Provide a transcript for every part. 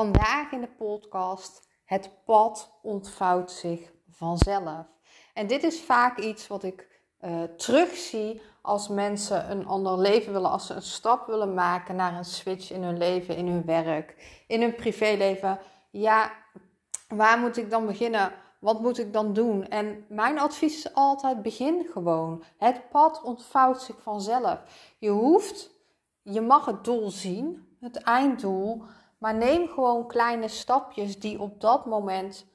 Vandaag in de podcast: Het pad ontvouwt zich vanzelf. En dit is vaak iets wat ik uh, terugzie als mensen een ander leven willen, als ze een stap willen maken naar een switch in hun leven, in hun werk, in hun privéleven. Ja, waar moet ik dan beginnen? Wat moet ik dan doen? En mijn advies is altijd: begin gewoon. Het pad ontvouwt zich vanzelf. Je hoeft, je mag het doel zien, het einddoel, maar neem gewoon kleine stapjes die op dat moment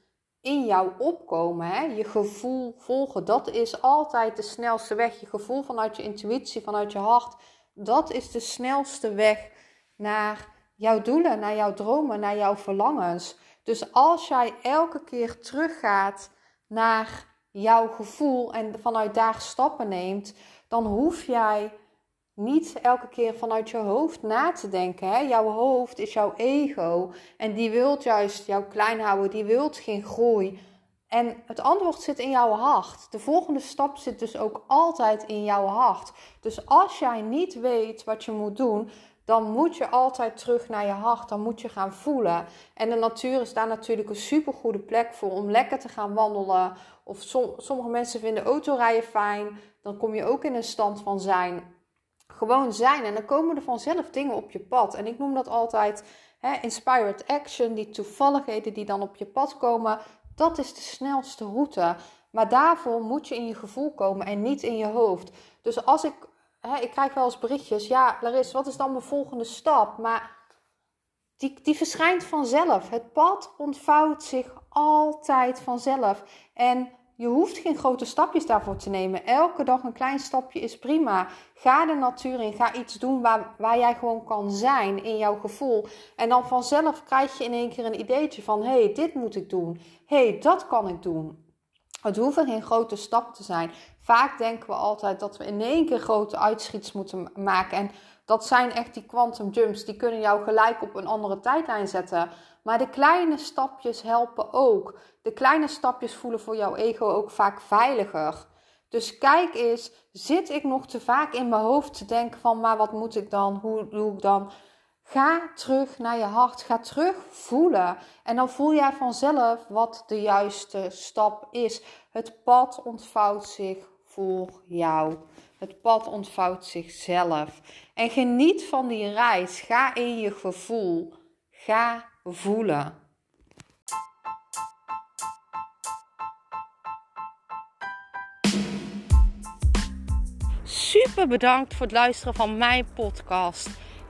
in jou opkomen. Hè? Je gevoel volgen, dat is altijd de snelste weg. Je gevoel vanuit je intuïtie, vanuit je hart, dat is de snelste weg naar jouw doelen, naar jouw dromen, naar jouw verlangens. Dus als jij elke keer teruggaat naar jouw gevoel en vanuit daar stappen neemt, dan hoef jij niet elke keer vanuit je hoofd na te denken. Hè? Jouw hoofd is jouw ego en die wilt juist jou klein houden, die wilt geen groei. En het antwoord zit in jouw hart. De volgende stap zit dus ook altijd in jouw hart. Dus als jij niet weet wat je moet doen, dan moet je altijd terug naar je hart. Dan moet je gaan voelen. En de natuur is daar natuurlijk een supergoede plek voor om lekker te gaan wandelen. Of sommige mensen vinden autorijden fijn. Dan kom je ook in een stand van zijn gewoon zijn. En dan komen er vanzelf dingen op je pad. En ik noem dat altijd hè, inspired action, die toevalligheden die dan op je pad komen. Dat is de snelste route. Maar daarvoor moet je in je gevoel komen en niet in je hoofd. Dus als ik, hè, ik krijg wel eens berichtjes, ja, Laris, wat is dan mijn volgende stap? Maar die, die verschijnt vanzelf. Het pad ontvouwt zich altijd vanzelf. En je hoeft geen grote stapjes daarvoor te nemen. Elke dag een klein stapje is prima. Ga de natuur in. Ga iets doen waar, waar jij gewoon kan zijn in jouw gevoel. En dan vanzelf krijg je in één keer een ideetje van: hé, hey, dit moet ik doen. Hé, hey, dat kan ik doen. Het hoeven geen grote stappen te zijn. Vaak denken we altijd dat we in één keer grote uitschiets moeten maken. En dat zijn echt die quantum jumps. Die kunnen jou gelijk op een andere tijdlijn zetten. Maar de kleine stapjes helpen ook. De kleine stapjes voelen voor jouw ego ook vaak veiliger. Dus kijk eens, zit ik nog te vaak in mijn hoofd te denken van, maar wat moet ik dan? Hoe doe ik dan? Ga terug naar je hart. Ga terug voelen. En dan voel jij vanzelf wat de juiste stap is. Het pad ontvouwt zich voor jou. Het pad ontvouwt zichzelf. En geniet van die reis. Ga in je gevoel. Ga voelen. Super bedankt voor het luisteren van mijn podcast.